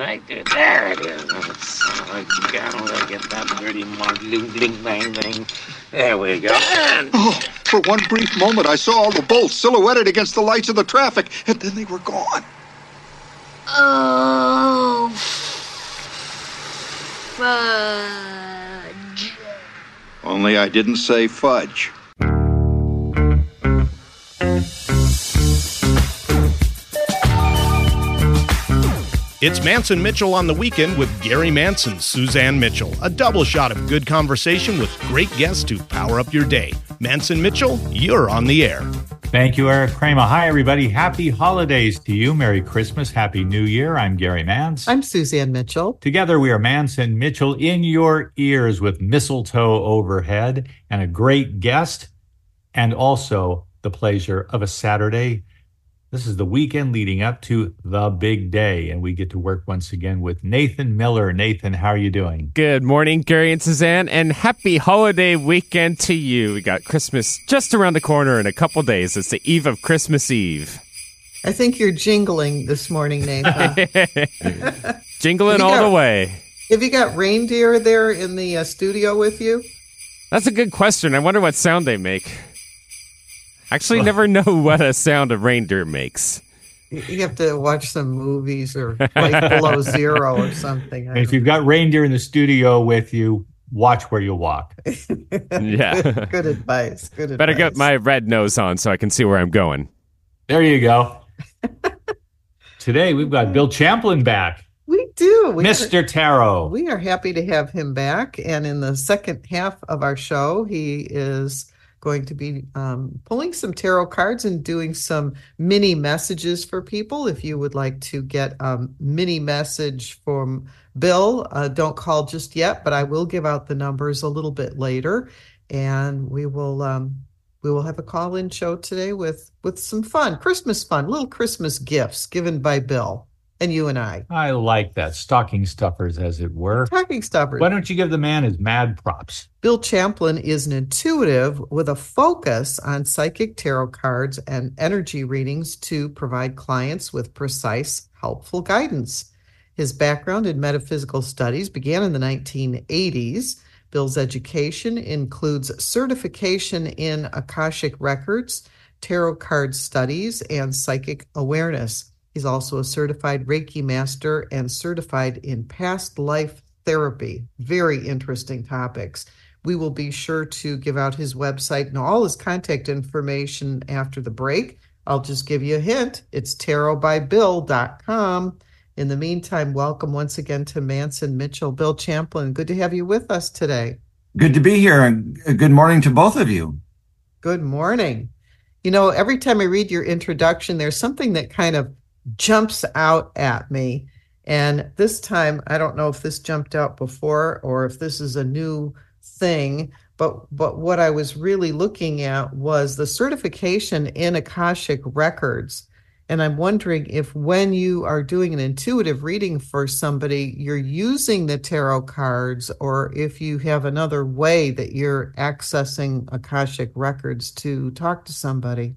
that? I did. There it is. Oh, son of a gun. Where get that dirty mug? Bling, bling, bang, bang. There we go. And Oh, for one brief moment, I saw all the bolts silhouetted against the lights of the traffic, and then they were gone. Oh, fudge. Only I didn't say fudge. It's Mantz and Mitchell on the weekend with Gary Mantz and, Suzanne Mitchell. A double shot of good conversation with great guests to power up your day. Mantz and Mitchell, you're on the air. Thank you, Eric Kramer. Hi, everybody. Happy holidays to you. Merry Christmas. Happy New Year. I'm Gary Mantz. I'm Suzanne Mitchell. Together, we are Mantz and Mitchell in your ears with mistletoe overhead and a great guest, and also the pleasure of a Saturday. This is the weekend leading up to the big day, and we get to work once again with Nathan Miller. Nathan, how are you doing? Good morning, Gary and Suzanne, and happy holiday weekend to you. We got Christmas just around the corner in a couple days. It's the eve of Christmas Eve. I think you're jingling this morning, Nathan. Jingling all got- the way. Have you got reindeer there in the uh, studio with you? That's a good question. I wonder what sound they make. Actually, never know what a sound a reindeer makes. You you have to watch some movies or Life Below Zero or something. I And if you've got reindeer in the studio with you, watch where you walk. Yeah. good advice. Good advice. Better get my red nose on so I can see where I'm going. There you go. Today, we've got Bill Champlin back, We do. We Mr. Tarot. We are happy to have him back. And in the second half of our show, he is going to be um, pulling some tarot cards and doing some mini messages for people. If you would like to get a mini message from Bill, uh, don't call just yet, but I will give out the numbers a little bit later. And we will. Um, we will have a call-in show today with with some fun, Christmas fun, little Christmas gifts given by Bill and you and I. I like that. Stocking stuffers, as it were. Stocking stuffers. Why don't you give the man his mad props? Bill Champlin is an intuitive with a focus on psychic tarot cards and energy readings to provide clients with precise, helpful guidance. His background in metaphysical studies began in the 1980s. Bill's education includes certification in Akashic Records, tarot card studies, and psychic awareness. He's also a certified Reiki master and certified in past life therapy. Very interesting topics. We will be sure to give out his website and all his contact information after the break. I'll just give you a hint. It's tarotbybill.com. In the meantime, welcome once again to Mantz and Mitchell. Bill Champlin, good to have you with us today. Good to be here. and Good morning to both of you. Good morning. You know, every time I read your introduction, there's something that kind of jumps out at me. And this time, I don't know if this jumped out before or if this is a new thing, but but what I was really looking at was the certification in Akashic Records. And I'm wondering if when you are doing an intuitive reading for somebody, you're using the tarot cards, or if you have another way that you're accessing Akashic Records to talk to somebody.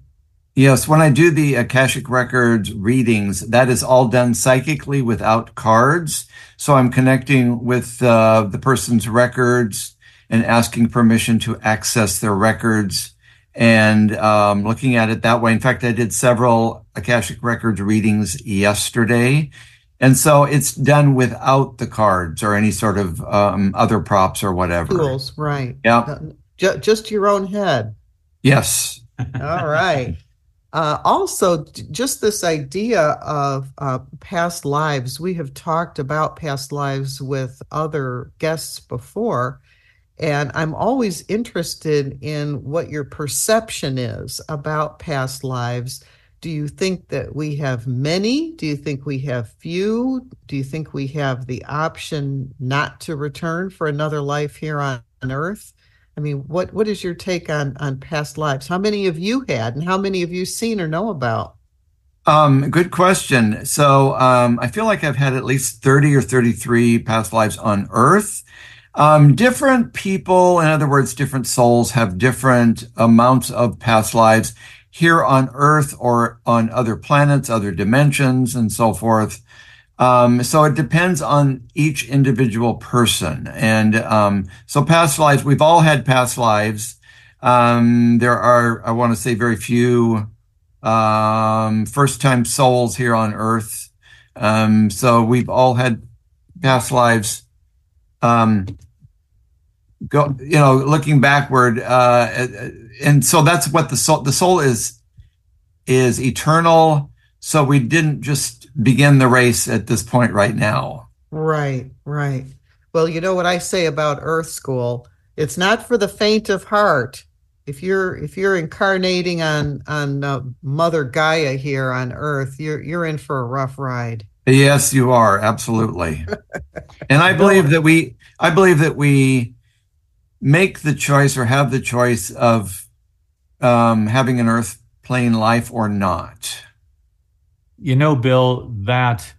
Yes, when I do the Akashic Records readings, that is all done psychically without cards. So I'm connecting with uh, the person's records and asking permission to access their records and um, looking at it that way. In fact, I did several Akashic Records readings yesterday. And so it's done without the cards or any sort of um, other props or whatever. Tools, right. Yeah. Just your own head. Yes. All right. Uh, also, just this idea of uh, past lives. We have talked about past lives with other guests before, and I'm always interested in what your perception is about past lives. Do you think that we have many? Do you think we have few? Do you think we have the option not to return for another life here on, Earth? I mean, what what is your take on on past lives? How many have you had, and how many have you seen or know about? Um, good question. So, um, I feel like I've had at least 30 or 33 past lives on Earth. Um, different people, in other words, different souls have different amounts of past lives here on Earth or on other planets, other dimensions, and so forth. Um, so it depends on each individual person. And um, so past lives, we've all had past lives. Um, there are, I want to say, very few um, first time souls here on earth. Um, so we've all had past lives. Um, go, you know, looking backward, uh, and so that's what the soul. The soul is is eternal. So we didn't just begin the race at this point right now. Right, right. Well, you know what I say about Earth School? It's not for the faint of heart. If you're if you're incarnating on on uh, Mother Gaia here on Earth, you're you're in for a rough ride. Yes, you are absolutely. and I believe that we I believe that we make the choice or have the choice of um, having an Earth plane life or not. You know, Bill, that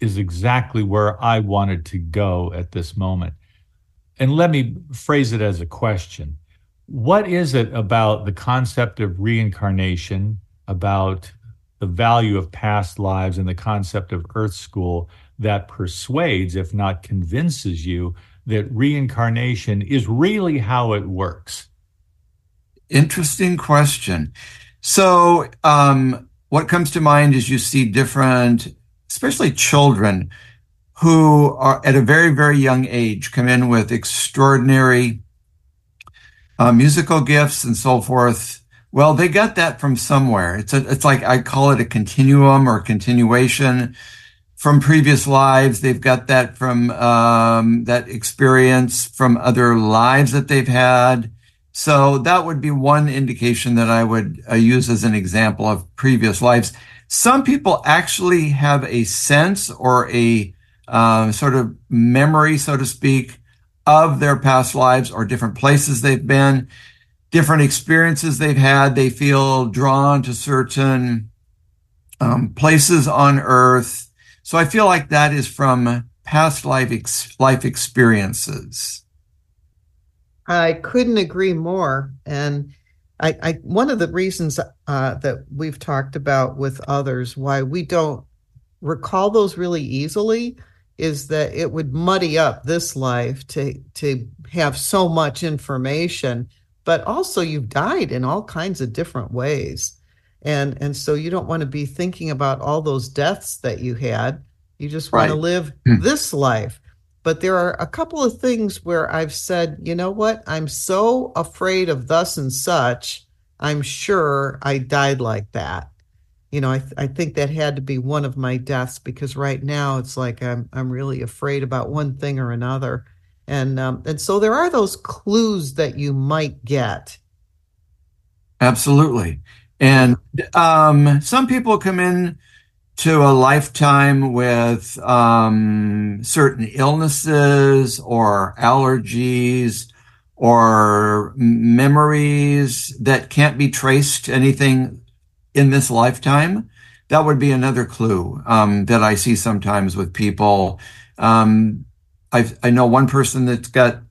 is exactly where I wanted to go at this moment. And let me phrase it as a question. What is it about the concept of reincarnation, about the value of past lives, and the concept of Earth School that persuades, if not convinces you, that reincarnation is really how it works? Interesting question. So, um, what comes to mind is you see different, especially children who are at a very, very young age come in with extraordinary uh, musical gifts and so forth. Well, they got that from somewhere. It's a, it's like I call it a continuum or continuation from previous lives. They've got that from um, that experience from other lives that they've had. So that would be one indication that I would uh, use as an example of previous lives. Some people actually have a sense or a um, sort of memory, so to speak, of their past lives or different places they've been, different experiences they've had. They feel drawn to certain um, places on earth. So I feel like that is from past life ex- life experiences. I couldn't agree more. And I, I one of the reasons uh, that we've talked about with others why we don't recall those really easily is that it would muddy up this life to to have so much information but also you've died in all kinds of different ways and and so you don't want to be thinking about all those deaths that you had you just want Right. to live this life but there are a couple of things where I've said, you know what? I'm so afraid of thus and such. I'm sure I died like that. You know, I, th- I think that had to be one of my deaths because right now it's like I'm I'm really afraid about one thing or another, and um, and so there are those clues that you might get. Absolutely. And um, some people come in to a lifetime with um, certain illnesses or allergies or memories that can't be traced to anything in this lifetime. That would be another clue um, that I see sometimes with people. Um, I, I know one person that's got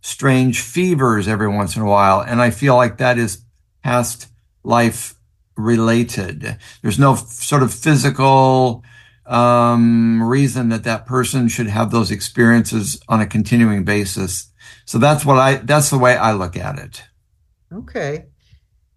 strange fevers every once in a while, and I feel like that is past life related. There's no sort of physical um, reason that that person should have those experiences on a continuing basis. So that's what I, that's the way I look at it. Okay.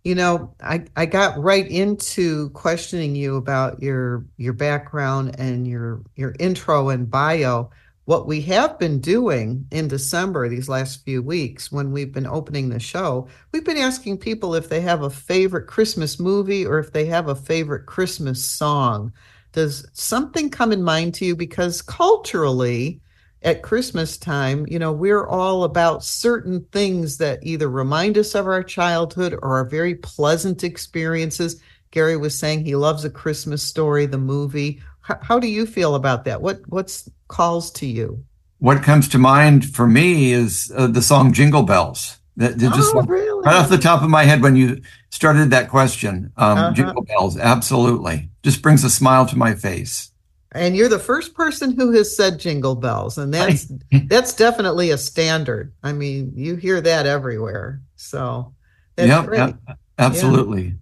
You know, I, I got right into questioning you about your your background and your your intro and bio. What we have been doing in December, these last few weeks, when we've been opening the show, we've been asking people if they have a favorite Christmas movie or if they have a favorite Christmas song. Does something come in mind to you? Because culturally, at Christmas time, you know, we're all about certain things that either remind us of our childhood or are very pleasant experiences. Gary was saying he loves a Christmas story, the movie. How, how do you feel about that? What what's calls to you? What comes to mind for me is uh, the song Jingle Bells. That, that just oh, really? right off the top of my head when you started that question, um, Uh-huh. Jingle Bells, absolutely. Just brings a smile to my face. And you're the first person who has said jingle bells, and that's that's definitely a standard. I mean, you hear that everywhere. So that's Yep, great. yep, absolutely.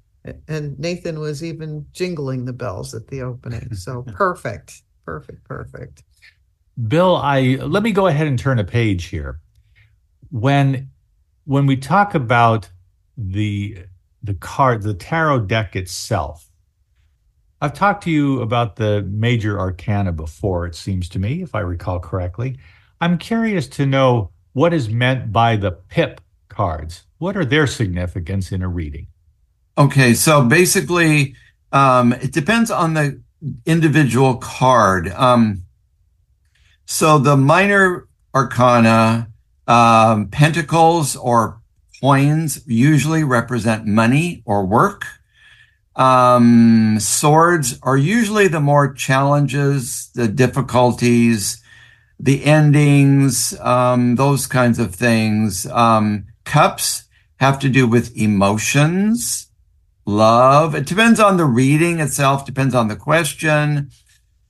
And Nathan was even jingling the bells at the opening. So perfect. perfect, perfect. Bill, I let me go ahead and turn a page here. When when we talk about the the card, the tarot deck itself, I've talked to you about the major arcana before, it seems to me, if I recall correctly. I'm curious to know what is meant by the pip cards. What are their significance in a reading? Okay, so basically, um, it depends on the individual card. Um, so the minor arcana, um, pentacles or coins usually represent money or work. Um, swords are usually the more challenges, the difficulties, the endings, um, those kinds of things. Um, cups have to do with emotions, love. It depends on the reading itself, depends on the question.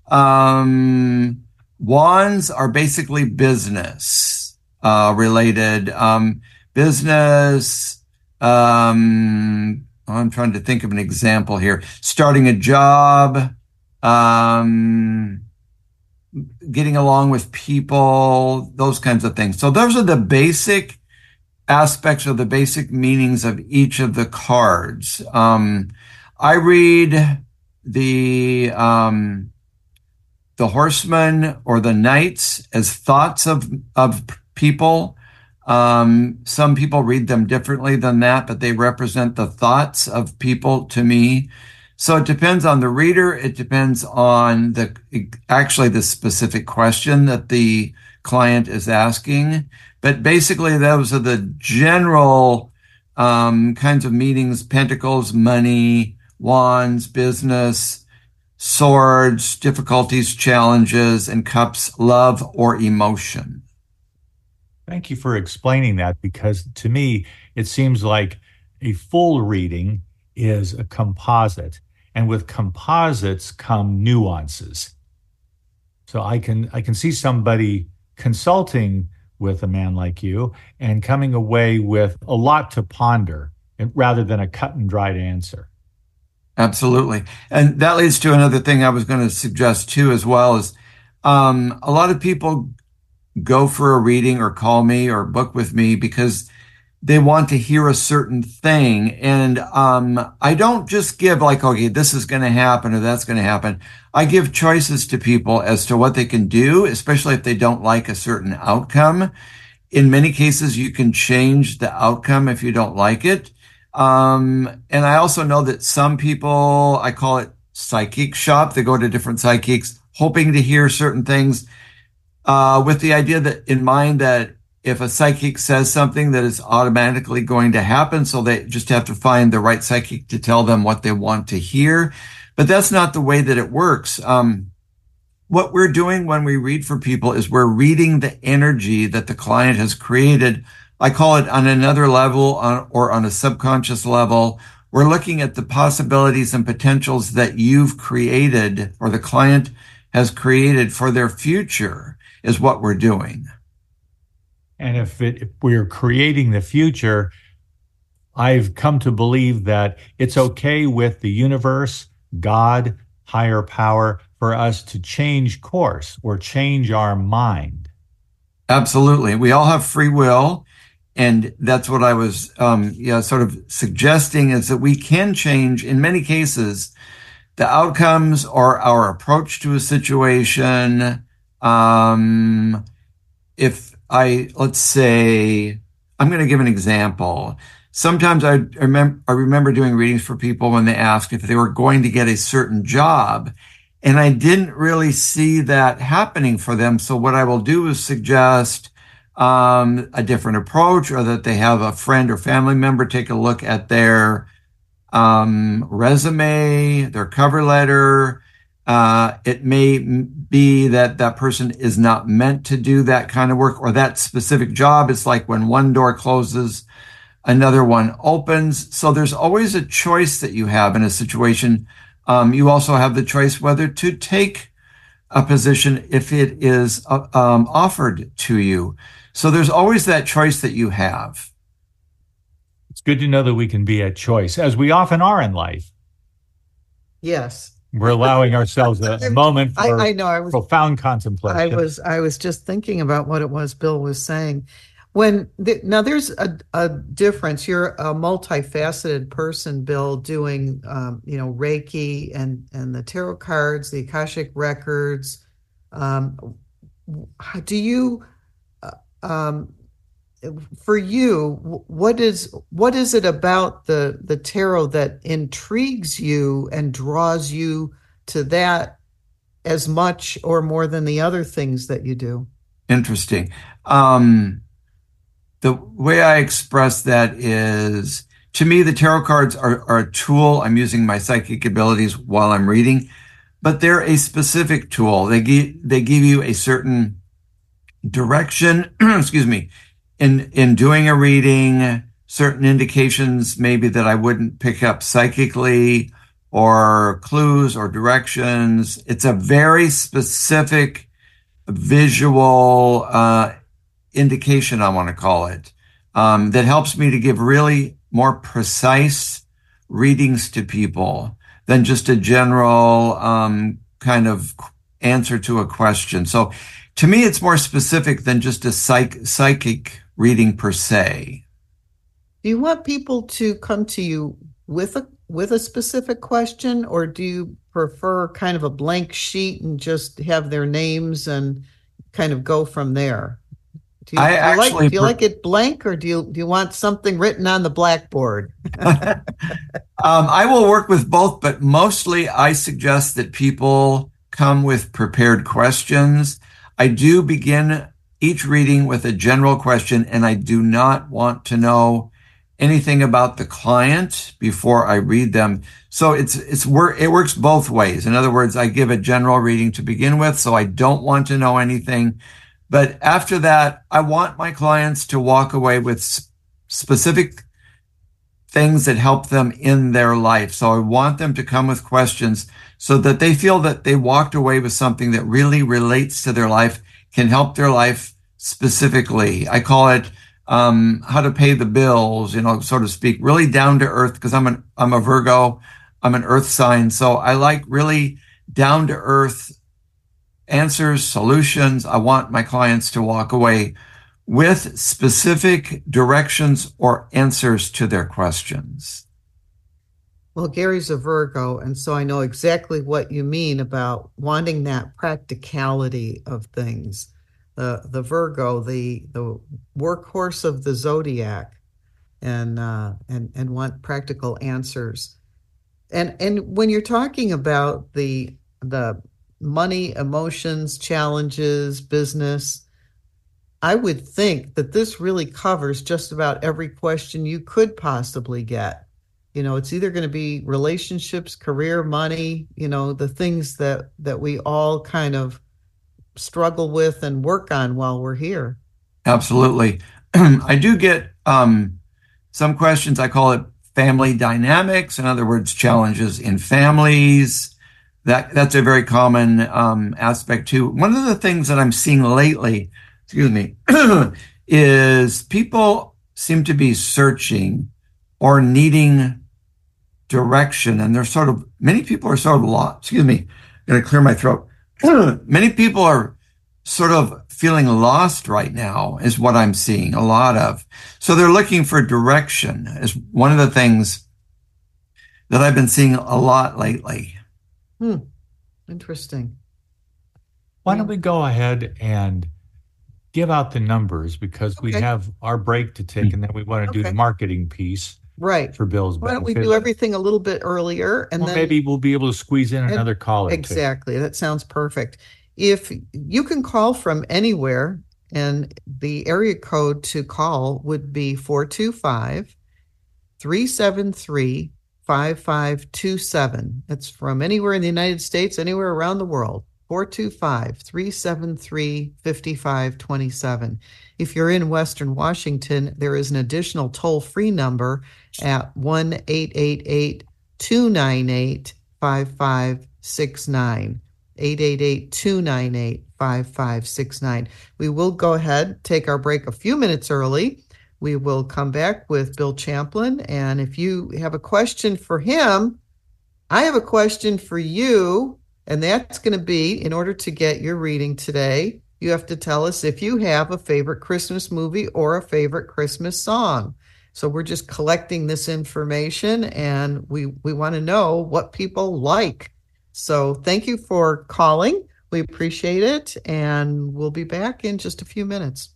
Um, wands are basically business uh, related. Um, business. Um, I'm trying to think of an example here. Starting a job. Um, getting along with people, those kinds of things. So those are the basic aspects of the basic meanings of each of the cards. Um, I read the um, the horsemen or the knights as thoughts of of people. Um, some people read them differently than that, but they represent the thoughts of people to me. So it depends on the reader. It depends on the actually the specific question that the client is asking. But basically, those are the general um, kinds of meanings: pentacles, money, wands, business, swords, difficulties, challenges, and cups, love or emotion. Thank you for explaining that because to me, it seems like a full reading is a composite and with composites come nuances so i can i can see somebody consulting with a man like you and coming away with a lot to ponder rather than a cut and dried answer. Absolutely. And that leads to another thing i was going to suggest too as well is um, a lot of people go for a reading or call me or book with me because they want to hear a certain thing. And um, I don't just give like, okay, this is going to happen or that's going to happen. I give choices to people as to what they can do, especially if they don't like a certain outcome. In many cases, you can change the outcome if you don't like it. Um, and I also know that some people, I call it psychic shop. They go to different psychics hoping to hear certain things, uh, with the idea that in mind that if a psychic says something that is automatically going to happen. So they just have to find the right psychic to tell them what they want to hear. But that's not the way that it works. Um, what we're doing when we read for people is we're reading the energy that the client has created. I call it on another level on, or on a subconscious level. We're looking at the possibilities and potentials that you've created or the client has created for their future is what we're doing. And if, it, if we're creating the future, I've come to believe that it's okay with the universe, God, higher power, for us to change course or change our mind. Absolutely. We all have free will. And that's what I was, um, yeah, sort of suggesting is that we can change in many cases the outcomes or our approach to a situation. Um, if I let's say I'm going to give an example. Sometimes I remember I remember doing readings for people when they asked if they were going to get a certain job, and I didn't really see that happening for them. So what I will do is suggest um, a different approach, or that they have a friend or family member take a look at their um, resume, their cover letter, uh, it may be that that person is not meant to do that kind of work or that specific job. It's like when one door closes, another one opens. So there's always a choice that you have in a situation. Um, you also have the choice whether to take a position if it is uh, um, offered to you. So there's always that choice that you have. It's good to know that we can be a choice, as we often are in life. Yes We're allowing ourselves a moment I, for I know. I was profound contemplation. I was I was just thinking about what it was Bill was saying. When the, now there's a, a difference. You're a multifaceted person, Bill, doing um, you know Reiki and and the tarot cards, the Akashic records. Um, do you uh, um, for you what is what is it about the the tarot that intrigues you and draws you to that as much or more than the other things that you do Interesting. Um, the way I express that is to me, the tarot cards are, are a tool. I'm using my psychic abilities while I'm reading, but they're a specific tool. They give, they give you a certain direction, excuse me, in, in doing a reading, certain indications maybe that I wouldn't pick up psychically or clues or directions. It's a very specific visual, uh, indication, I want to call it, um, that helps me to give really more precise readings to people than just a general um, kind of answer to a question. So to me, it's more specific than just a psych- psychic reading per se. do you want people to come to you with a with a specific question or do you prefer kind of a blank sheet and just have their names and kind of go from there do you, I do you actually like, do you pre- like it blank or do you do you want something written on the blackboard Um, I will work with both, but mostly I suggest that people come with prepared questions. I do begin each reading with a general question, and I do not want to know anything about the client before I read them. So it's it's work it works both ways. In other words, I give a general reading to begin with, so I don't want to know anything. But after that, I want my clients to walk away with s- specific things that help them in their life. So I want them to come with questions so that they feel that they walked away with something that really relates to their life, can help their life specifically. I call it um, how to pay the bills, you know, so to speak, really down to earth because I'm an I'm a Virgo, I'm an earth sign. So I like really down to earth answers, solutions. I want my clients to walk away with specific directions or answers to their questions. Well, Gary's a Virgo, and so I know exactly what you mean about wanting that practicality of things. The the Virgo, the the workhorse of the zodiac, and uh, and and want practical answers. And and when you're talking about the the money, emotions, challenges, business, I would think that this really covers just about every question you could possibly get. You know, it's either going to be relationships, career, money, you know, the things that that we all kind of struggle with and work on while we're here. Absolutely. I do get um, some questions. I call it family dynamics. In other words, challenges in families. That that's a very common um, aspect too. One of the things that I'm seeing lately, excuse me, is people seem to be searching or needing direction, and they're sort of many people are sort of lost. Excuse me, I'm gonna clear my throat. many people are sort of feeling lost right now is what I'm seeing a lot of. So they're looking for direction is one of the things that I've been seeing a lot lately. Hmm. Interesting. Why don't we go ahead and give out the numbers because we Okay. have our break to take and then we want to do the marketing piece Right. for Bill's Why don't we do everything a little bit earlier and Well, then maybe we'll be able to squeeze in another caller. too. Exactly. That sounds perfect. If you can call from anywhere, and the area code to call would be 425 373 5527. That's from anywhere in the United States, anywhere around the world. 425 373 5527. If you're in Western Washington, there is an additional toll free number at 1 888 298 5569. 888-298-5569. We will go ahead, take our break a few minutes early. We will come back with Bill Champlin. And if you have a question for him, I have a question for you, and that's going to be in order to get your reading today, you have to tell us if you have a favorite Christmas movie or a favorite Christmas song. So we're just collecting this information and we, we want to know what people like. So thank you for calling. We appreciate it. And we'll be back in just a few minutes.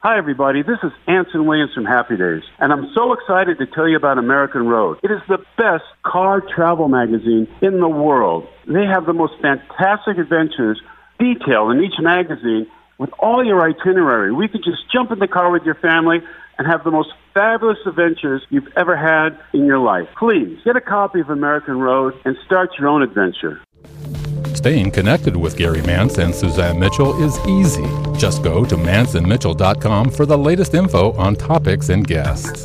Hi, everybody. This is Anson Williams from Happy Days, and I'm so excited to tell you about American Road. It is the best car travel magazine in the world. They have the most fantastic adventures detailed in each magazine with all your itinerary. We could just jump in the car with your family and have the most fabulous adventures you've ever had in your life. Please get a copy of American Road and start your own adventure. Staying connected with Gary Mantz and Suzanne Mitchell is easy. Just go to mantzandmitchell.com for the latest info on topics and guests.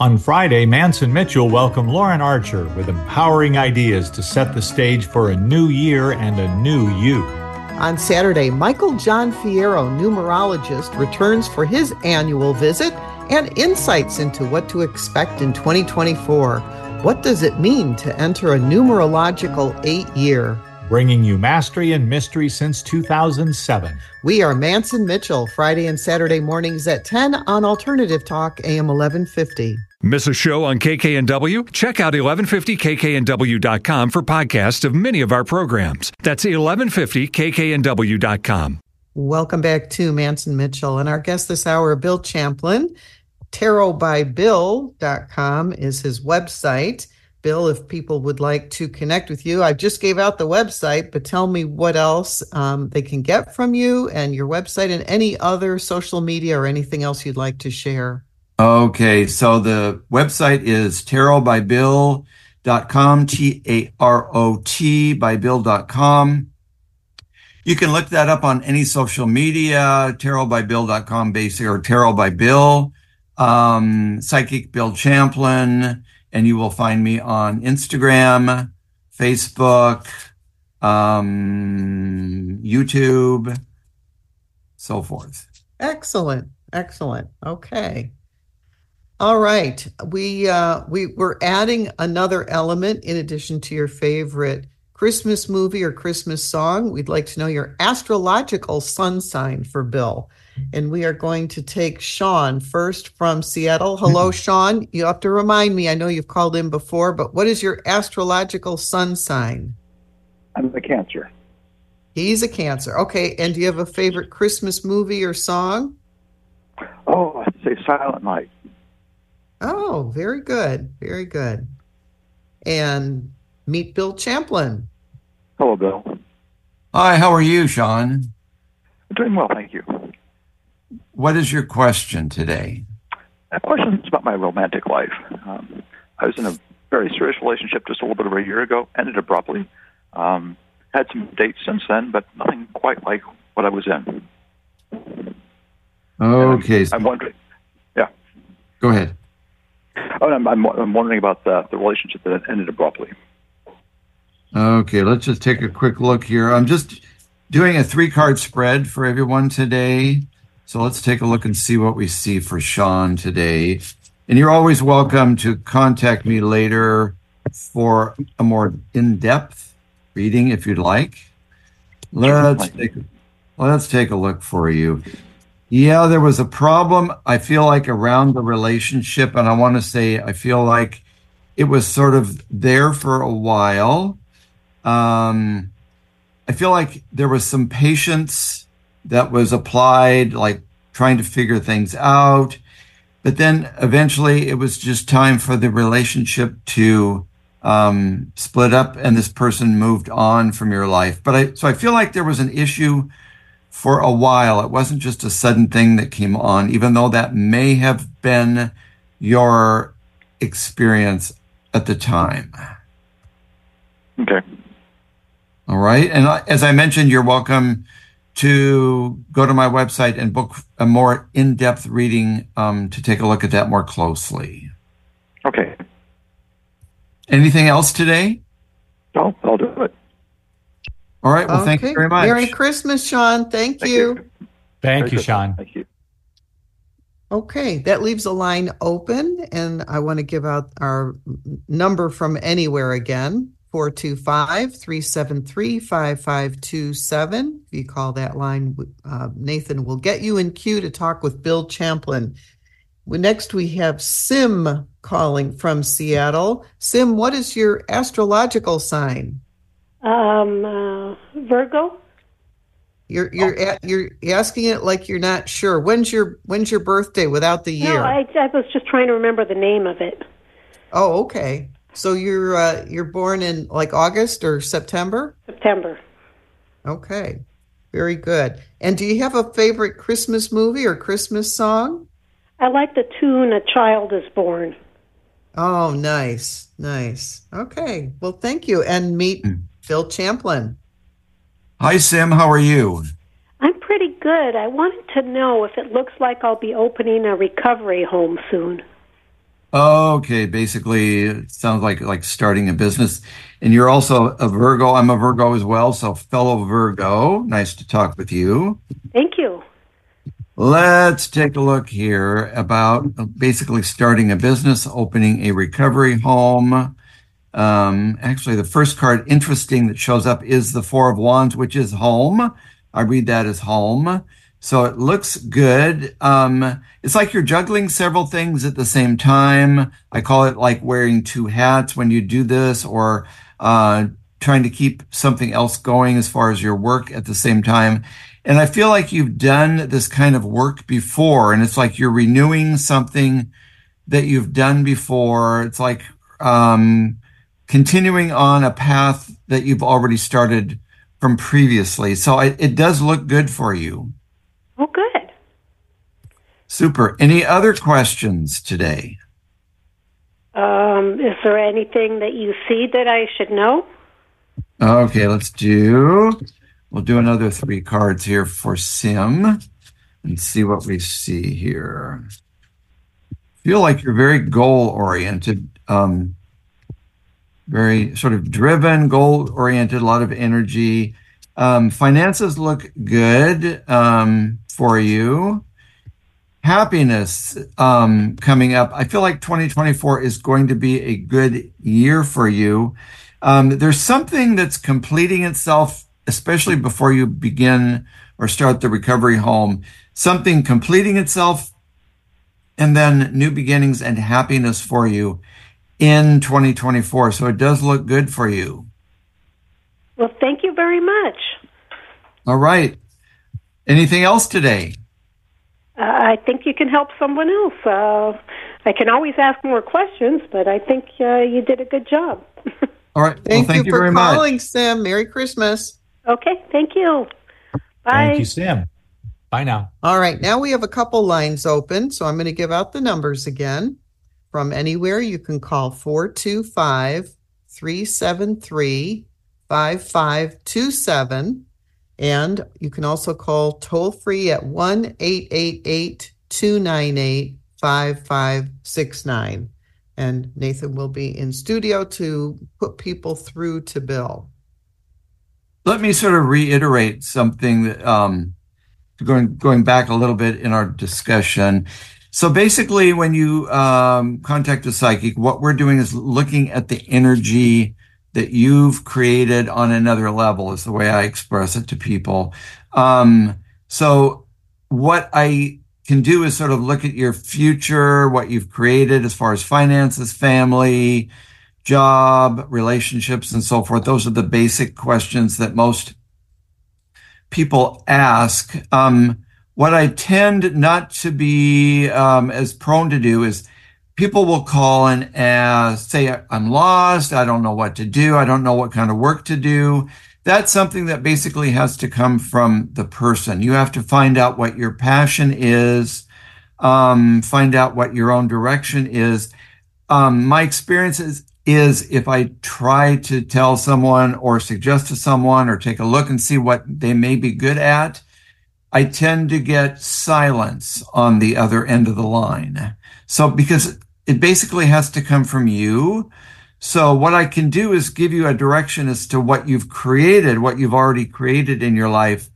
On Friday, Mantz and Mitchell welcomed Lauren Archer with empowering ideas to set the stage for a new year and a new you. On Saturday, Michael John Fierro, numerologist, returns for his annual visit and insights into what to expect in 2024. What does it mean to enter a numerological eight year? Bringing you mastery and mystery since 2007. We are Mantz and Mitchell, Friday and Saturday mornings at 10 on Alternative Talk, AM 1150. Miss a show on KKNW? Check out 1150kknw.com for podcasts of many of our programs. That's 1150kknw.com. Welcome back to Mantz and Mitchell. And our guest this hour, Bill Champlin. Tarotbybill.com is his website. Bill, if people would like to connect with you, I just gave out the website, but tell me what else um, they can get from you and your website and any other social media or anything else you'd like to share. Okay, so the website is tarotbybill.com, T A R O T by bill.com. You can look that up on any social media, tarotbybill.com basic or tarot by bill, um, psychic Bill Champlin, and you will find me on Instagram, Facebook, um, YouTube, so forth. Excellent. Excellent. Okay. All right. We uh we we're adding another element in addition to your favorite Christmas movie or Christmas song. We'd like to know your astrological sun sign for Bill. And we are going to take Sean first from Seattle. Mm-hmm. Hello, Sean. You have to remind me. I know you've called in before, but what is your astrological sun sign? I'm a Cancer. He's a Cancer. Okay. And do you have a favorite Christmas movie or song? Oh, I'd say Silent Night. Oh, very good. Very good. And meet Bill Champlin. Hello, Bill. Hi, how are you, Sean? Doing well, thank you. What is your question today? My question is about my romantic life. Um, I was in a very serious relationship just a little bit over a year ago, ended abruptly. Um, had some dates since then, but nothing quite like what I was in. Okay. I'm, I'm wondering. Yeah. Go ahead. Oh, I'm, I'm, I'm wondering about the, the relationship that ended abruptly. Okay, let's just take a quick look here. I'm just doing a three card spread for everyone today. So let's take a look and see what we see for Sean today. And you're always welcome to contact me later for a more in-depth reading if you'd like. Let's take let's take a look for you. Yeah, there was a problem. I feel like around the relationship, and I want to say I feel like it was sort of there for a while. Um, I feel like there was some patience that was applied, like trying to figure things out. But then eventually it was just time for the relationship to um, split up and this person moved on from your life. But I, so I feel like there was an issue for a while. It wasn't just a sudden thing that came on, even though that may have been your experience at the time. Okay. All right. And as I mentioned, you're welcome to go to my website and book a more in depth reading um, to take a look at that more closely. Okay. Anything else today? No, I'll do it. All right. Well, thank you very much. Merry Christmas, Sean. Thank, Thank you. you. Thank Very you, good. Sean. Thank you. Okay, that leaves a line open, and I want to give out our number from anywhere again 425 373 5527. If you call that line, uh, Nathan will get you in queue to talk with Bill Champlin. Next, we have Sim calling from Seattle. Sim, what is your astrological sign? Um, uh, Virgo. You're you're a, you're asking it like you're not sure. When's your when's your birthday without the year? No, I, I was just trying to remember the name of it. Oh, okay. So you're uh, you're born in like August or September? September. Okay. Very good. And do you have a favorite Christmas movie or Christmas song? I like the tune "A Child Is Born." Oh, nice. Nice. Okay. Well, thank you and meet Bill Champlin. Hi, Sim. How are you? I'm pretty good. I wanted to know if it looks like I'll be opening a recovery home soon. Okay, basically, it sounds like like starting a business. And you're also a Virgo. I'm a Virgo as well. So, fellow Virgo, nice to talk with you. Thank you. Let's take a look here about basically starting a business, opening a recovery home. Um, actually, the first card interesting that shows up is the Four of Wands, which is home. I read that as home. So it looks good. Um, it's like you're juggling several things at the same time. I call it like wearing two hats when you do this or, uh, trying to keep something else going as far as your work at the same time. And I feel like you've done this kind of work before and it's like you're renewing something that you've done before. It's like, um, continuing on a path that you've already started from previously. So it, it does look good for you. Oh, good. Super. Any other questions today? Um, is there anything that you see that I should know? Okay, let's do. We'll do another three cards here for Sim and see what we see here. Feel like you're very goal oriented, um, very sort of driven, goal oriented, a lot of energy. Um, finances look good um, for you. Happiness um, coming up. I feel like 2024 is going to be a good year for you. Um, there's something that's completing itself, especially before you begin or start the recovery home. Something completing itself, and then new beginnings and happiness for you in 2024. So it does look good for you. Well, thank you very much. All right. Anything else today? Uh, I think you can help someone else. Uh, I can always ask more questions, but I think uh, you did a good job. All right. Thank, well, thank you, you, for very calling, much. Sam. Merry Christmas. Okay, thank you. Bye. Thank you, Sam. Bye now. All right, now we have a couple lines open, so I'm going to give out the numbers again. From anywhere, you can call 425 373 5527. And you can also call toll free at 1 888 298 5569. And Nathan will be in studio to put people through to Bill. Let me sort of reiterate something that, um, going, going back a little bit in our discussion. So basically, when you um, contact a psychic, what we're doing is looking at the energy that you've created on another level, is the way I express it to people. Um, so what I can do is sort of look at your future, what you've created as far as finances, family, job, relationships, and so forth. Those are the basic questions that most people ask. Um, what I tend not to be um, as prone to do is people will call and ask, say, I'm lost. I don't know what to do. I don't know what kind of work to do. That's something that basically has to come from the person. You have to find out what your passion is, um, find out what your own direction is. Um, my experience is, is if I try to tell someone or suggest to someone or take a look and see what they may be good at, I tend to get silence on the other end of the line. So because it basically has to come from you. So what I can do is give you a direction as to what you've created, what you've already created in your life.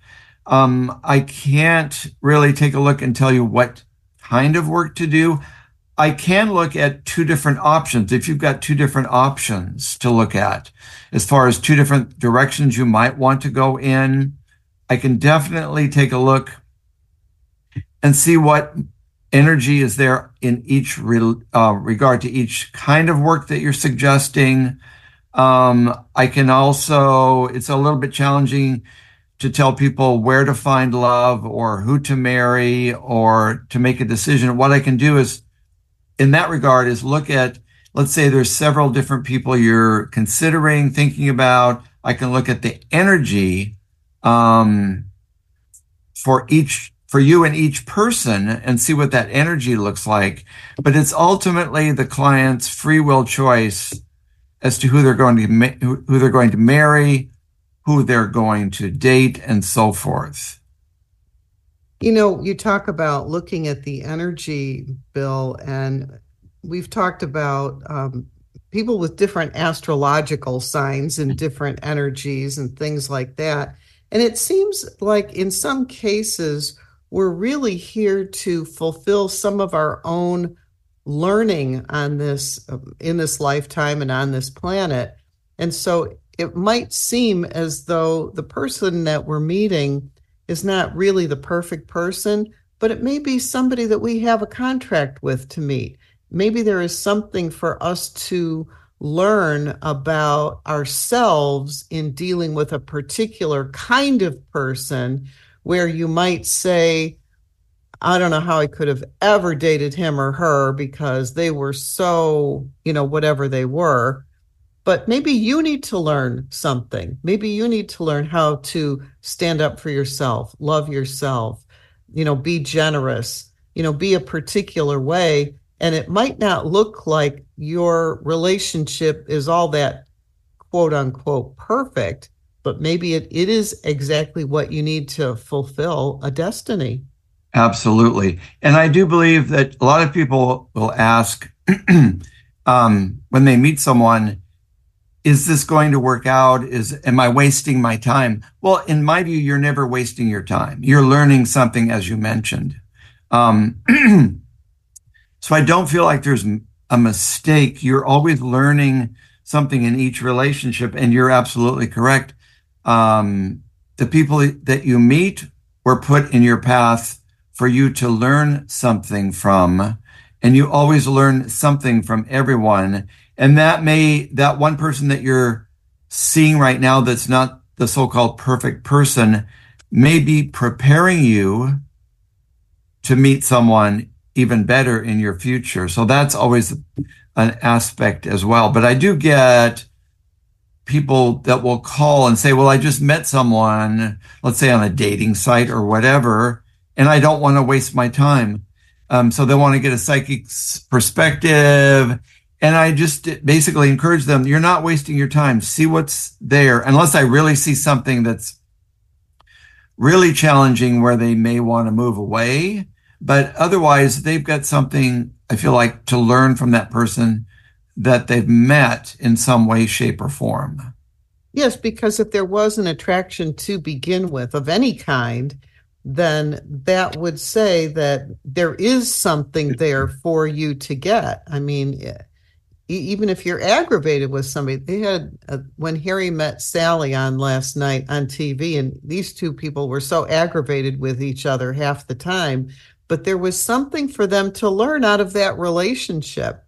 Um, I can't really take a look and tell you what kind of work to do. I can look at two different options. If you've got two different options to look at as far as two different directions you might want to go in, I can definitely take a look and see what energy is there in each re, uh, regard to each kind of work that you're suggesting. Um, I can also, it's a little bit challenging to tell people where to find love or who to marry or to make a decision. What I can do is, in that regard, is look at, let's say there's several different people you're considering, thinking about. I can look at the energy um, for each for you and each person and see what that energy looks like. But it's ultimately the client's free will choice as to who they're going to ma- who they're going to marry, who they're going to date, and so forth. You know, you talk about looking at the energy, Bill, and we've talked about um, people with different astrological signs and different energies and things like that. And it seems like in some cases, we're really here to fulfill some of our own learning on this in this lifetime and on this planet. And so it might seem as though the person that we're meeting is not really the perfect person, but it may be somebody that we have a contract with to meet. Maybe there is something for us to learn about ourselves in dealing with a particular kind of person where you might say, I don't know how I could have ever dated him or her because they were so, you know, whatever they were. But maybe you need to learn something. Maybe you need to learn how to stand up for yourself, love yourself, you know, be generous, you know, be a particular way and it might not look like your relationship is all that quote unquote perfect, but maybe it, it is exactly what you need to fulfill a destiny. Absolutely. And I do believe that a lot of people will ask um, when they meet someone, is this going to work out? Is am I wasting my time? Well, in my view, you're never wasting your time. You're learning something, as you mentioned. Um, So I don't feel like there's a mistake. You're always learning something in each relationship, and you're absolutely correct. Um, the people that you meet were put in your path for you to learn something from, and you always learn something from everyone. And that may, that one person that you're seeing right now that's not the so-called perfect person may be preparing you to meet someone even better in your future. So that's always an aspect as well. But I do get people that will call and say, well, I just met someone, let's say on a dating site or whatever, and I don't want to waste my time. Um, so they want to get a psychic perspective. And I just basically encourage them, you're not wasting your time. See what's there. Unless I really see something that's really challenging where they may want to move away but otherwise, they've got something, I feel like, to learn from that person that they've met in some way, shape, or form. Yes, because if there was an attraction to begin with of any kind, then that would say that there is something there for you to get. I mean, even if you're aggravated with somebody, they had uh when Harry met Sally on last night on TV, and these two people were so aggravated with each other half the time, but there was something for them to learn out of that relationship.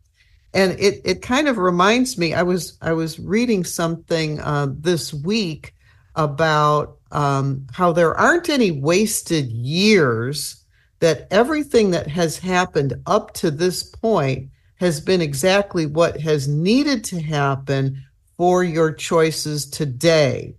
And it, it kind of reminds me, I was I was reading something uh, this week about um, how there aren't any wasted years, that everything that has happened up to this point has been exactly what has needed to happen for your choices today.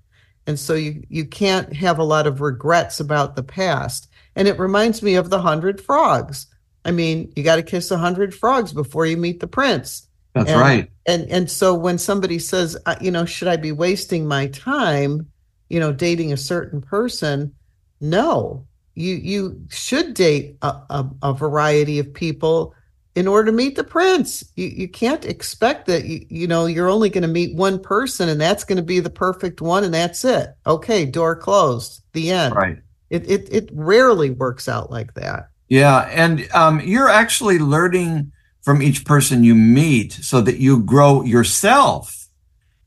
And so you, you can't have a lot of regrets about the past. And it reminds me of the hundred frogs. I mean, you got to kiss a hundred frogs before you meet the prince. That's And- right. And and so when somebody says, uh, you know, should I be wasting my time, you know, dating a certain person? No, you you should date a, a, a variety of people in order to meet the prince. You you can't expect that you you know you're only going to meet one person and that's going to be the perfect one and that's it. Okay, door closed. The end. Right. It it it rarely works out like that. Yeah, and um, you're actually learning from each person you meet, so that you grow yourself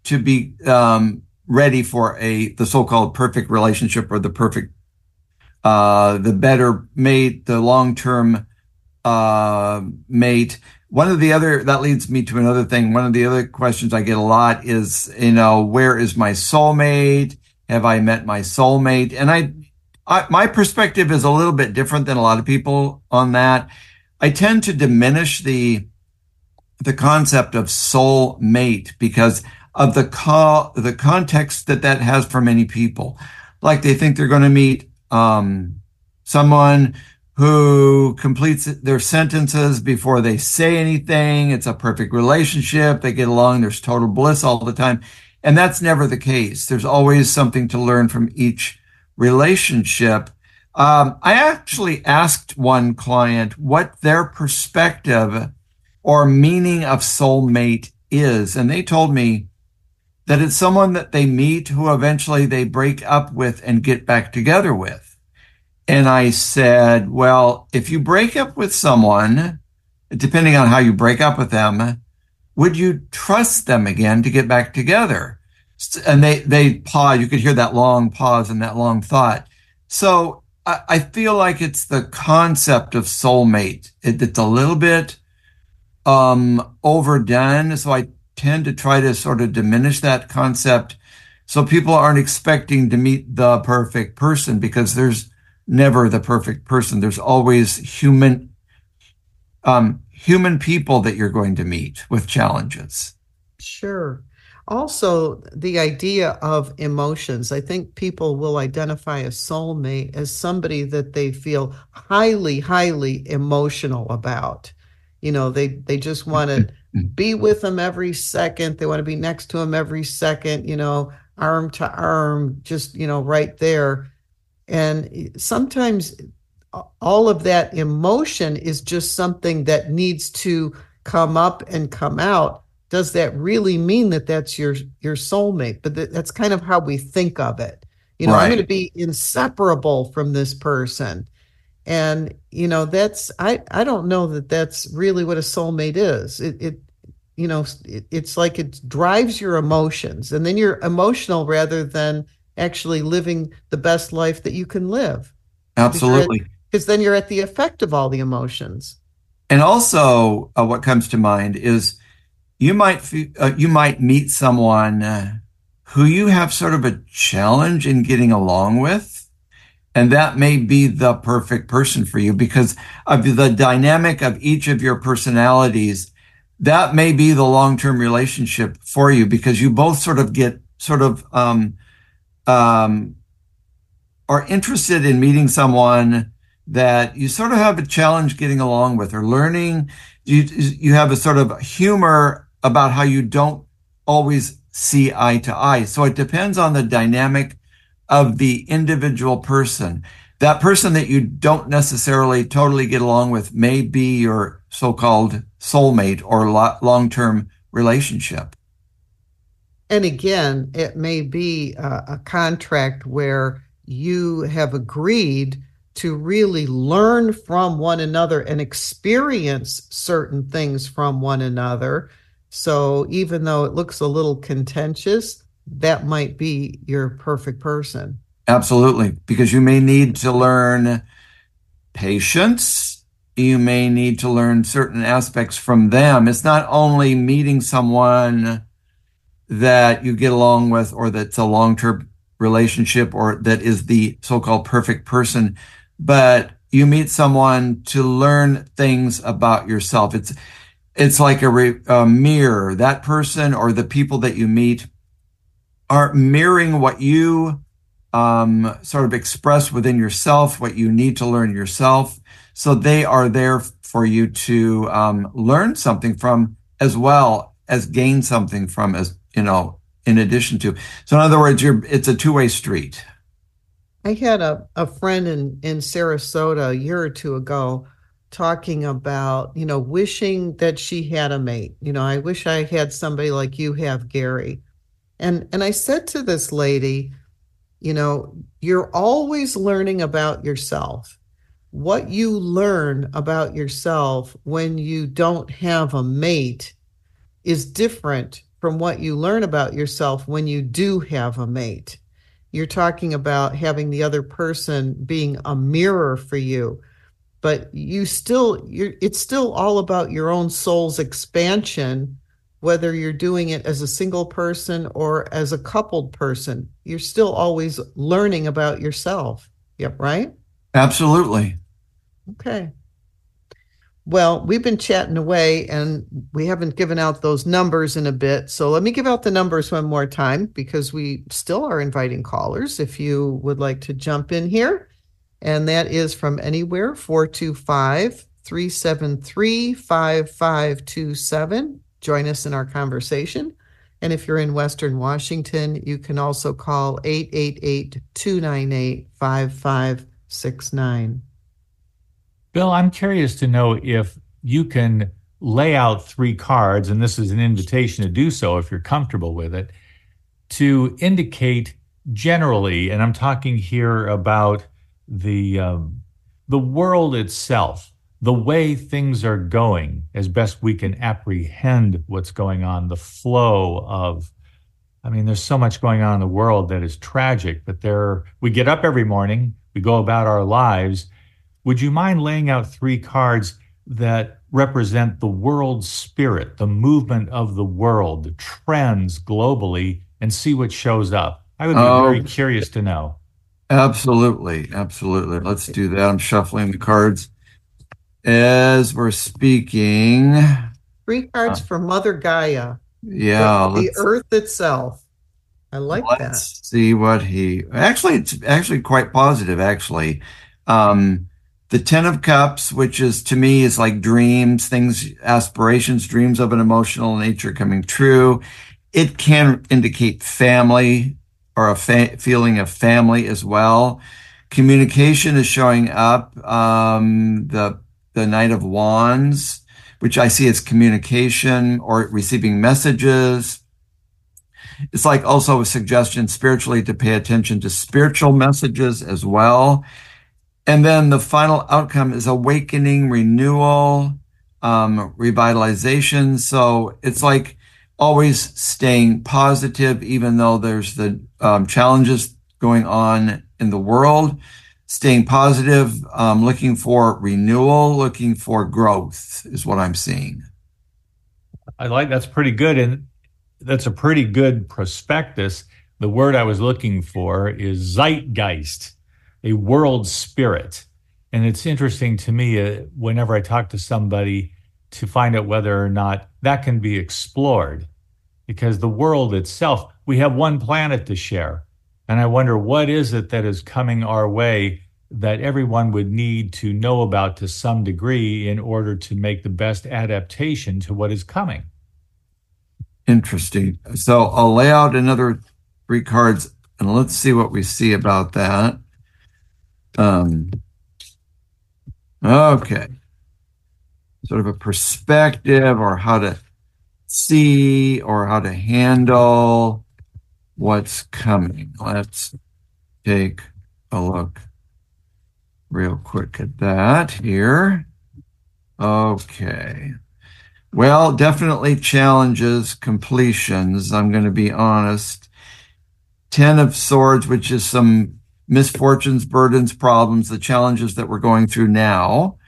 to be um, ready for a the so-called perfect relationship or the perfect, uh, the better mate, the long-term uh, mate. One of the other that leads me to another thing. One of the other questions I get a lot is, you know, where is my soulmate? Have I met my soulmate? And I I, my perspective is a little bit different than a lot of people on that. I tend to diminish the the concept of soul mate because of the co- the context that that has for many people. Like they think they're going to meet um, someone who completes their sentences before they say anything. It's a perfect relationship. They get along. There's total bliss all the time. And that's never the case. There's always something to learn from each relationship. Um, I actually asked one client what their perspective or meaning of soulmate is. And they told me that it's someone that they meet who eventually they break up with and get back together with. And I said, well, if you break up with someone, depending on how you break up with them, would you trust them again to get back together? And they, they pause. You could hear that long pause and that long thought. So I, I feel like it's the concept of soulmate. It, it's a little bit, um, overdone. So I tend to try to sort of diminish that concept. So people aren't expecting to meet the perfect person because there's never the perfect person. There's always human, um, human people that you're going to meet with challenges. Sure. Also, the idea of emotions. I think people will identify a soulmate as somebody that they feel highly, highly emotional about. You know, they they just mm-hmm. want to be with them every second. They want to be next to them every second, you know, arm to arm, just, you know, right there. And sometimes all of that emotion is just something that needs to come up and come out does that really mean that that's your your soulmate? But th- that's kind of how we think of it. You know i'm going to be inseparable from this person. And you know that's i i don't know that that's really what a soulmate is. It it you know it, it's like it drives your emotions and then you're emotional rather than actually living the best life that you can live. Absolutely. because then you're at the effect of all the emotions. And also, uh, what comes to mind is you might uh, you might meet someone uh, who you have sort of a challenge in getting along with, and that may be the perfect person for you because of the dynamic of each of your personalities. That may be the long term relationship for you because you both sort of get sort of um, um, are interested in meeting someone that you sort of have a challenge getting along with or learning. You, you have a sort of humor about how you don't always see eye to eye. So it depends on the dynamic of the individual person. That person that you don't necessarily totally get along with may be your so-called soulmate or long-term relationship. And again, it may be a, a contract where you have agreed to really learn from one another and experience certain things from one another. So even though it looks a little contentious, that might be your perfect person. Absolutely, because you may need to learn patience. You may need to learn certain aspects from them. It's not only meeting someone that you get along with or that's a long term relationship or that is the so called perfect person, but you meet someone to learn things about yourself. It's, it's like a, re, a mirror. That person or the people that you meet are mirroring what you um, sort of express within yourself, what you need to learn yourself. So they are there for you to um, learn something from as well as gain something from as, you know, in addition to. So in other words, you're, it's a two way street. I had a, a friend in, in Sarasota a year or two ago talking about, you know, wishing that she had a mate. You know, I wish I had somebody like you have, Gary. And and I said to this lady, you know, you're always learning about yourself. What you learn about yourself when you don't have a mate is different from what you learn about yourself when you do have a mate. You're talking about having the other person being a mirror for you, but you still you're it's still all about your own soul's expansion whether you're doing it as a single person or as a coupled person. You're still always learning about yourself. Yep, right? Absolutely. Okay. Well, we've been chatting away and we haven't given out those numbers in a bit. So let me give out the numbers one more time because we still are inviting callers if you would like to jump in here. And that is from anywhere 425 373 5527. Join us in our conversation. And if you're in Western Washington, you can also call 888 298 5569. Bill, I'm curious to know if you can lay out three cards, and this is an invitation to do so if you're comfortable with it, to indicate generally, and I'm talking here about the um, the world itself, the way things are going, as best we can apprehend what's going on, the flow of. I mean, there's so much going on in the world that is tragic, but there we get up every morning, we go about our lives would you mind laying out three cards that represent the world spirit, the movement of the world, the trends globally, and see what shows up? I would be oh, very curious to know. Absolutely. Absolutely. Let's do that. I'm shuffling the cards as we're speaking. Three cards uh, for Mother Gaia. Yeah. The, the earth itself. I like let's that. Let's see what he actually, it's actually quite positive, actually. Um, the ten of cups which is to me is like dreams things aspirations dreams of an emotional nature coming true it can indicate family or a fa- feeling of family as well. Communication is showing up um, the the knight of wands which i see as communication or receiving messages. It's like also a suggestion spiritually to pay attention to spiritual messages as well. And then the final outcome is awakening, renewal, um, revitalization. So it's like always staying positive, even though there's the um, challenges going on in the world. Staying positive, um, looking for renewal, looking for growth is what I'm seeing. I like that's pretty good. And that's a pretty good prospectus. The word I was looking for is zeitgeist a world spirit. And it's interesting to me uh, whenever I talk to somebody to find out whether or not that can be explored. Because the world itself, we have one planet to share. And I wonder what is it that is coming our way that everyone would need to know about to some degree in order to make the best adaptation to what is coming. Interesting. So I'll lay out another three cards and let's see what we see about that. Um, okay. Sort of a perspective or how to see or how to handle what's coming. Let's take a look real quick at that here. Okay. Well, definitely challenges completions. I'm going to be honest. Ten of Swords, which is some misfortunes, burdens, problems, the challenges that we're going through now.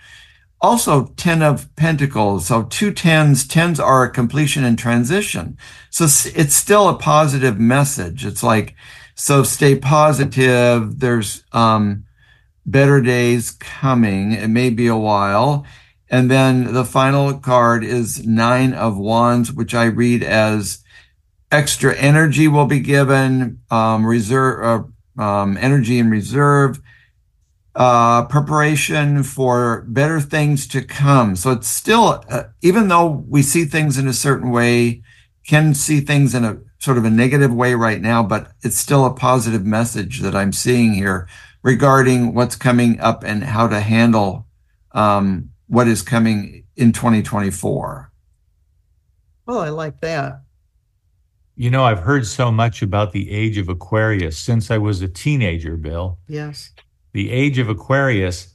Also, Ten of Pentacles. So two tens, tens are a completion and transition. So it's still a positive message. It's like, so stay positive. There's, um, better days coming. It may be a while. And then the final card is Nine of Wands, which I read as extra energy will be given, um, reserve, uh, um, energy in reserve, uh, preparation for better things to come. So it's still, uh, even though we see things in a certain way, can see things in a sort of a negative way right now, but it's still a positive message that I'm seeing here regarding what's coming up and how to handle um, what is coming in 2024. Oh, I like that. You know, I've heard so much about the age of Aquarius since I was a teenager, Bill. Yes. The age of Aquarius.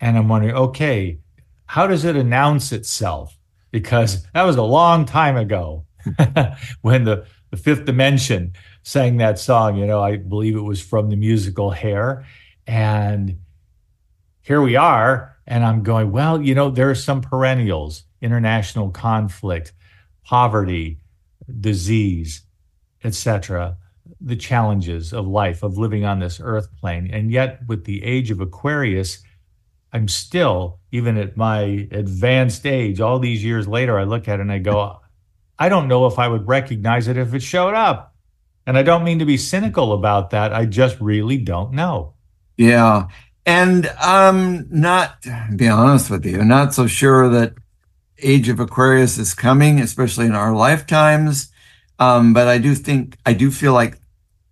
And I'm wondering, okay, how does it announce itself? Because that was a long time ago when the, the fifth dimension sang that song. You know, I believe it was from the musical Hair. And here we are and I'm going, well, you know, there are some perennials, international conflict, poverty, disease, etc., the challenges of life, of living on this earth plane. And yet, with the age of Aquarius, I'm still, even at my advanced age, all these years later, I look at it and I go, I don't know if I would recognize it if it showed up. And I don't mean to be cynical about that. I just really don't know. Yeah. And I'm not, be honest with you, not so sure that Age of Aquarius is coming, especially in our lifetimes. Um, but I do think, I do feel like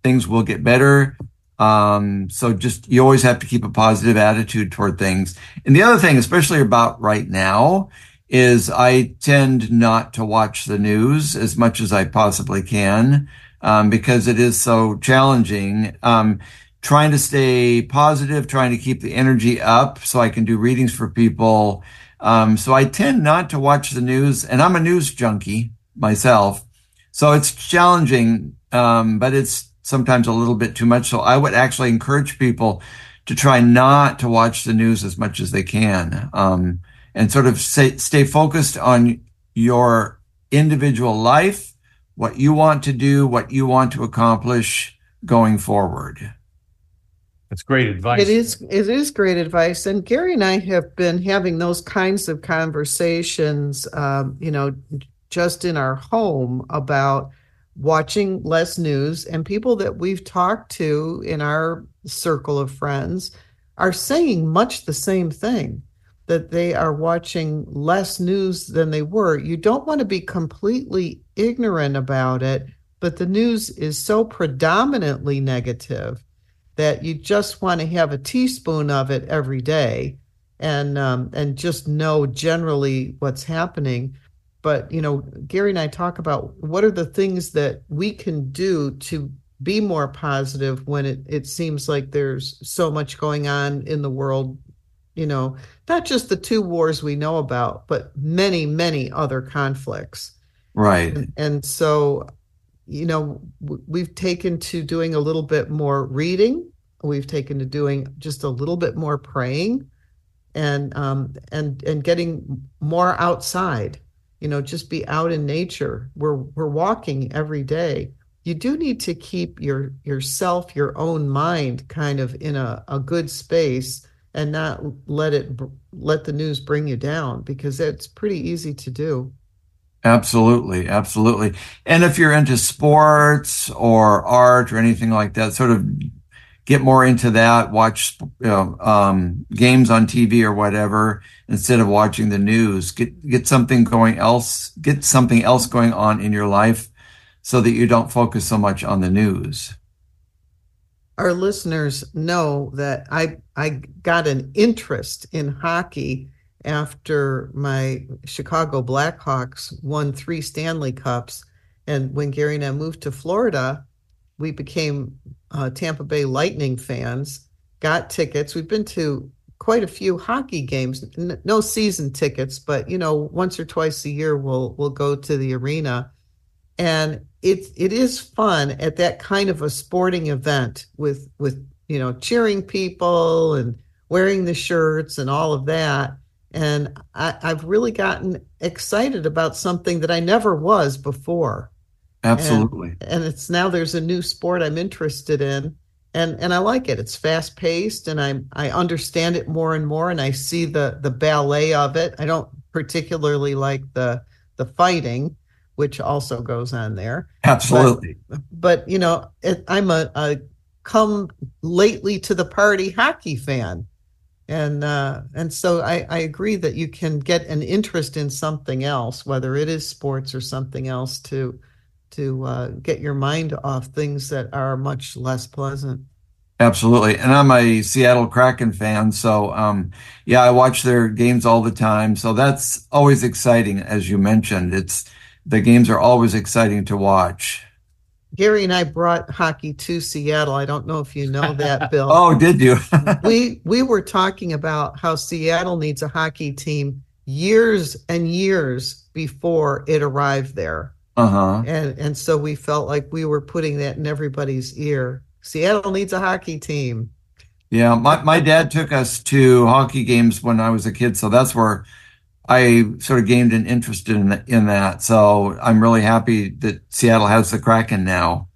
things will get better. Um, so just, you always have to keep a positive attitude toward things. And the other thing, especially about right now, is I tend not to watch the news as much as I possibly can, um, because it is so challenging. Um, trying to stay positive, trying to keep the energy up so I can do readings for people. Um, so I tend not to watch the news and I'm a news junkie myself. So it's challenging. Um, but it's sometimes a little bit too much. So I would actually encourage people to try not to watch the news as much as they can. Um, and sort of say, stay focused on your individual life, what you want to do, what you want to accomplish going forward. That's great advice. It is it is great advice. And Gary and I have been having those kinds of conversations um, you know, just in our home about watching less news and people that we've talked to in our circle of friends are saying much the same thing that they are watching less news than they were. You don't want to be completely ignorant about it, but the news is so predominantly negative that you just want to have a teaspoon of it every day and um, and just know generally what's happening but you know gary and i talk about what are the things that we can do to be more positive when it, it seems like there's so much going on in the world you know not just the two wars we know about but many many other conflicts right and, and so you know, we've taken to doing a little bit more reading. We've taken to doing just a little bit more praying, and um, and and getting more outside. You know, just be out in nature. We're we're walking every day. You do need to keep your yourself, your own mind, kind of in a, a good space, and not let it let the news bring you down because it's pretty easy to do. Absolutely, absolutely. And if you're into sports or art or anything like that, sort of get more into that, watch you know, um, games on TV or whatever instead of watching the news. Get get something going else, get something else going on in your life so that you don't focus so much on the news. Our listeners know that I I got an interest in hockey after my Chicago Blackhawks won three Stanley Cups. And when Gary and I moved to Florida, we became uh, Tampa Bay Lightning fans, got tickets. We've been to quite a few hockey games. N- no season tickets, but you know, once or twice a year we'll we'll go to the arena, and it it is fun at that kind of a sporting event with with you know cheering people and wearing the shirts and all of that. And I, I've really gotten excited about something that I never was before. Absolutely. And, and it's now there's a new sport I'm interested in and and I like it. It's fast paced and I I understand it more and more and I see the the ballet of it. I don't particularly like the the fighting which also goes on there. Absolutely. But, but you know, it, I'm a, a come lately to the party hockey fan. And uh, and so I, I agree that you can get an interest in something else, whether it is sports or something else, to to uh, get your mind off things that are much less pleasant. Absolutely. And I'm a Seattle Kraken fan. So, um, yeah, I watch their games all the time. So that's always exciting. As you mentioned, it's the games are always exciting to watch. Gary and I brought hockey to Seattle. I don't know if you know that, Bill. oh, did you? we we were talking about how Seattle needs a hockey team years and years before it arrived there. Uh-huh. And and so we felt like we were putting that in everybody's ear. Seattle needs a hockey team. Yeah, my, my dad took us to hockey games when I was a kid, so that's where I sort of gained an interest in in that. So I'm really happy that Seattle has the Kraken now.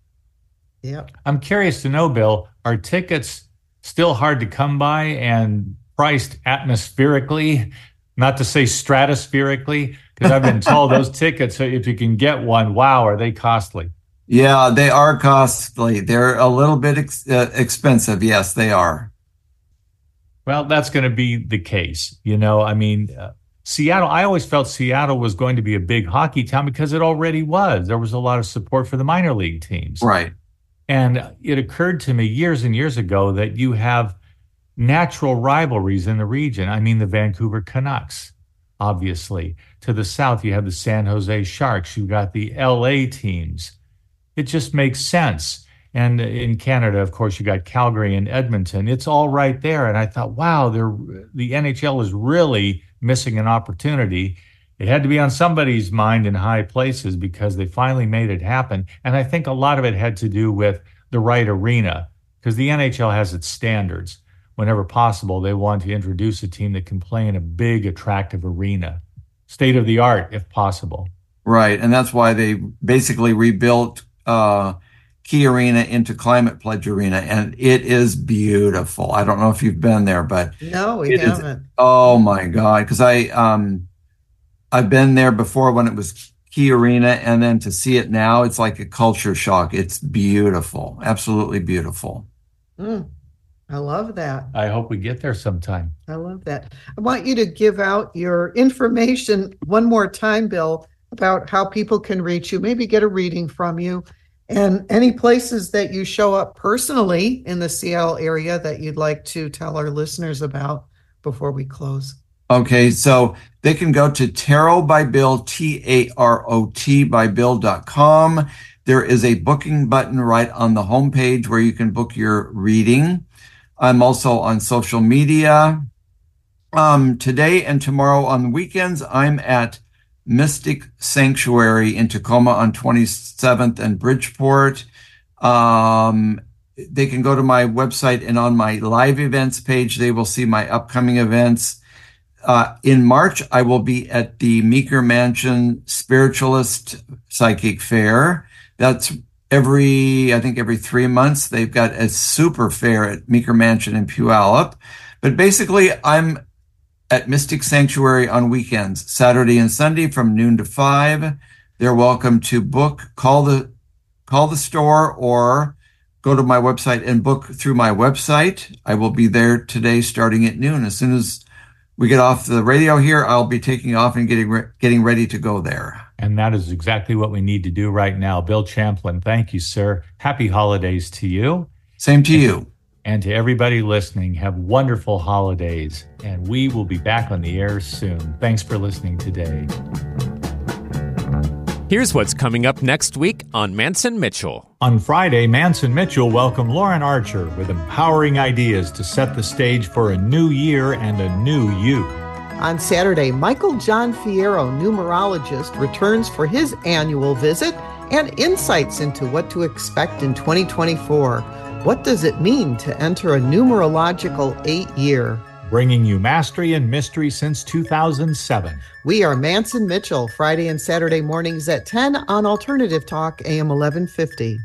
Yep. I'm curious to know, Bill, are tickets still hard to come by and priced atmospherically, not to say stratospherically? Because I've been told those tickets, if you can get one, wow, are they costly? Yeah, they are costly. They're a little bit ex- uh, expensive. Yes, they are. Well, that's going to be the case. You know, I mean, uh, Seattle, I always felt Seattle was going to be a big hockey town because it already was. There was a lot of support for the minor league teams. Right. And it occurred to me years and years ago that you have natural rivalries in the region. I mean, the Vancouver Canucks, obviously. To the south, you have the San Jose Sharks. You've got the LA teams. It just makes sense. And in Canada, of course, you got Calgary and Edmonton. It's all right there. And I thought, wow, the NHL is really missing an opportunity. It had to be on somebody's mind in high places because they finally made it happen. And I think a lot of it had to do with the right arena because the NHL has its standards. Whenever possible, they want to introduce a team that can play in a big, attractive arena, state of the art, if possible. Right. And that's why they basically rebuilt uh, Key Arena into Climate Pledge Arena, and it is beautiful. I don't know if you've been there, but no, we haven't. Is, oh my god! Because I um, I've been there before when it was Key Arena, and then to see it now, it's like a culture shock. It's beautiful, absolutely beautiful. Mm, I love that. I hope we get there sometime. I love that. I want you to give out your information one more time, Bill, about how people can reach you. Maybe get a reading from you and any places that you show up personally in the Seattle area that you'd like to tell our listeners about before we close. Okay, so they can go to Tarot by Bill, T A R O T by Bill.com. There is a booking button right on the homepage where you can book your reading. I'm also on social media. Um, today and tomorrow on weekends, I'm at Mystic Sanctuary in Tacoma on 27th and Bridgeport. Um, they can go to my website and on my live events page, they will see my upcoming events. Uh, in March, I will be at the Meeker Mansion Spiritualist Psychic Fair. That's every, I think every three months. They've got a super fair at Meeker Mansion in Puyallup. But basically, I'm at Mystic Sanctuary on weekends, Saturday and Sunday from noon to five. They're welcome to book, call the, call the store or go to my website and book through my website. I will be there today starting at noon. As soon as we get off the radio here, I'll be taking off and getting, re- getting ready to go there. And that is exactly what we need to do right now. Bill Champlin, thank you, sir. Happy holidays to you. Same to you. And to everybody listening, have wonderful holidays. And we will be back on the air soon. Thanks for listening today. Here's what's coming up next week on Mantz and Mitchell. On Friday, Mantz and Mitchell welcomed Lauren Archer with empowering ideas to set the stage for a new year and a new you. On Saturday, Michael John Fierro, numerologist, returns for his annual visit and insights into what to expect in 2024. What does it mean to enter a numerological eight year? Bringing you mastery and mystery since 2007. We are Mantz and Mitchell, Friday and Saturday mornings at 10 on Alternative Talk, AM 1150.